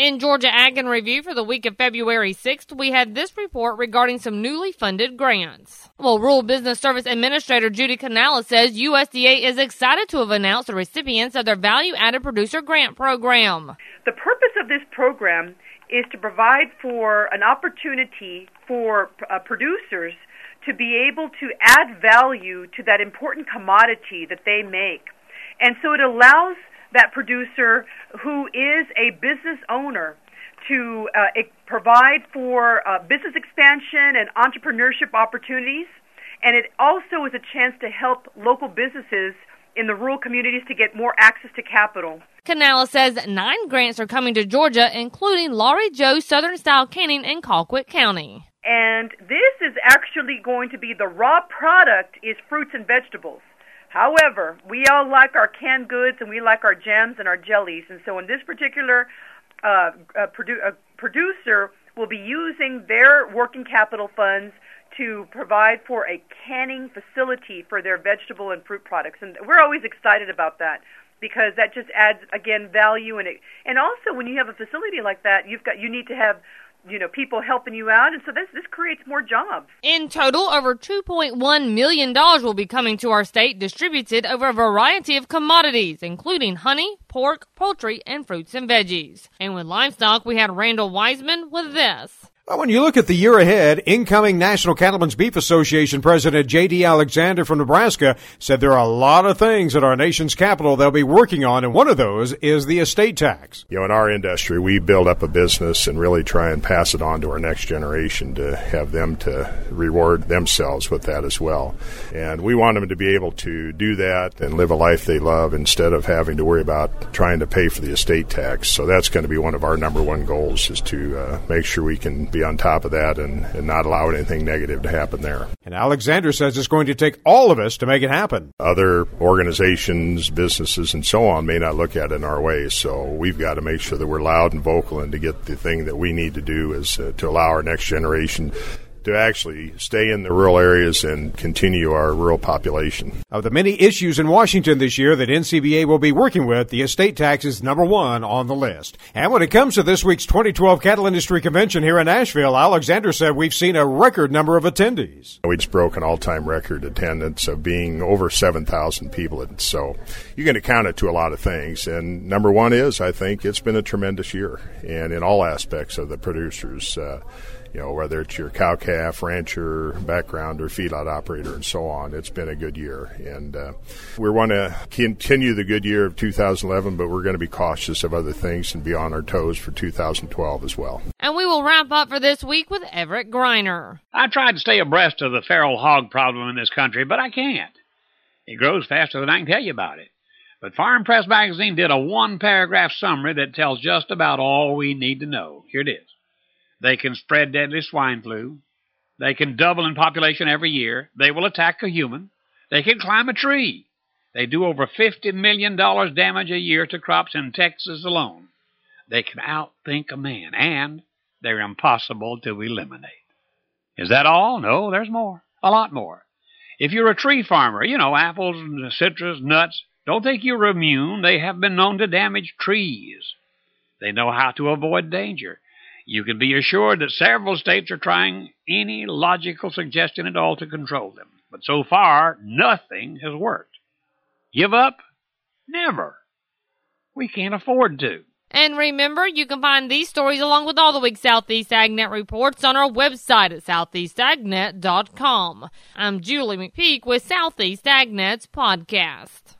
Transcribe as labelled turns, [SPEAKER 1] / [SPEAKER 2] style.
[SPEAKER 1] In Georgia Ag in Review for the week of February 6th, we had this report regarding some newly funded grants. Well, Rural Business Service Administrator Judy Canales says USDA is excited to have announced the recipients of their Value Added Producer Grant Program.
[SPEAKER 2] The purpose of this program is to provide for an opportunity for uh, producers to be able to add value to that important commodity that they make. And so it allows that producer who is a business owner to uh, provide for uh, business expansion and entrepreneurship opportunities. And it also is a chance to help local businesses in the rural communities to get more access to capital.
[SPEAKER 1] Canales says nine grants are coming to Georgia, including Laurie Joe Southern Style Canning in Colquitt County.
[SPEAKER 2] And this is actually going to be the raw product is fruits and vegetables. However, we all like our canned goods and we like our jams and our jellies. And so in this particular uh, uh, produ- uh, producer will be using their working capital funds to provide for a canning facility for their vegetable and fruit products. And we're always excited about that because that just adds again value and it and also when you have a facility like that you've got you need to have you know people helping you out. And so this this creates more jobs.
[SPEAKER 1] In total over 2.1 million dollars will be coming to our state distributed over a variety of commodities including honey pork poultry and fruits and veggies. And with livestock we had Randall Weiseman with this
[SPEAKER 3] when you look at the year ahead, incoming National Cattlemen's Beef Association President J.D. Alexander from Nebraska said there are a lot of things at our nation's capital they'll be working on, and one of those is the estate tax.
[SPEAKER 4] You know, in our industry, we build up a business and really try and pass it on to our next generation to have them to reward themselves with that as well. And we want them to be able to do that and live a life they love instead of having to worry about trying to pay for the estate tax. So that's going to be one of our number one goals is to uh, make sure we can be on top of that and, and not allow anything negative to happen there.
[SPEAKER 3] And Alexander says it's going to take all of us to make it happen.
[SPEAKER 4] Other organizations, businesses, and so on may not look at it in our way, so we've got to make sure that we're loud and vocal and to get the thing that we need to do is uh, to allow our next generation to actually stay in the rural areas and continue our rural population.
[SPEAKER 3] Of the many issues in Washington this year that NCBA will be working with, the estate tax is number one on the list. And when it comes to this week's 2012 Cattle Industry Convention here in Nashville, Alexander said we've seen a record number of attendees.
[SPEAKER 4] We just broke an all-time record attendance of being over 7,000 people. So you can account it to a lot of things. And number one is, I think it's been a tremendous year and in all aspects of the producers. Uh, you know, whether it's your cow calf, rancher background, or feedlot operator, and so on. It's been a good year. And uh, we want to continue the good year of 2011, but we're going to be cautious of other things and be on our toes for 2012 as well.
[SPEAKER 1] And we will wrap up for this week with Everett Griner.
[SPEAKER 5] I tried to stay abreast of the feral hog problem in this country, but I can't. It grows faster than I can tell you about it. But Farm Press Magazine did a one paragraph summary that tells just about all we need to know. Here it is. They can spread deadly swine flu. They can double in population every year. They will attack a human. They can climb a tree. They do over $50 million damage a year to crops in Texas alone. They can outthink a man, and they're impossible to eliminate. Is that all? No, there's more. A lot more. If you're a tree farmer, you know, apples, citrus, nuts, don't think you're immune. They have been known to damage trees. They know how to avoid danger. You can be assured that several states are trying any logical suggestion at all to control them. But so far, nothing has worked. Give up? Never. We can't afford to.
[SPEAKER 1] And remember, you can find these stories along with all the week's Southeast AgNet reports on our website at southeastagnet.com. I'm Julie McPeak with Southeast AgNet's podcast.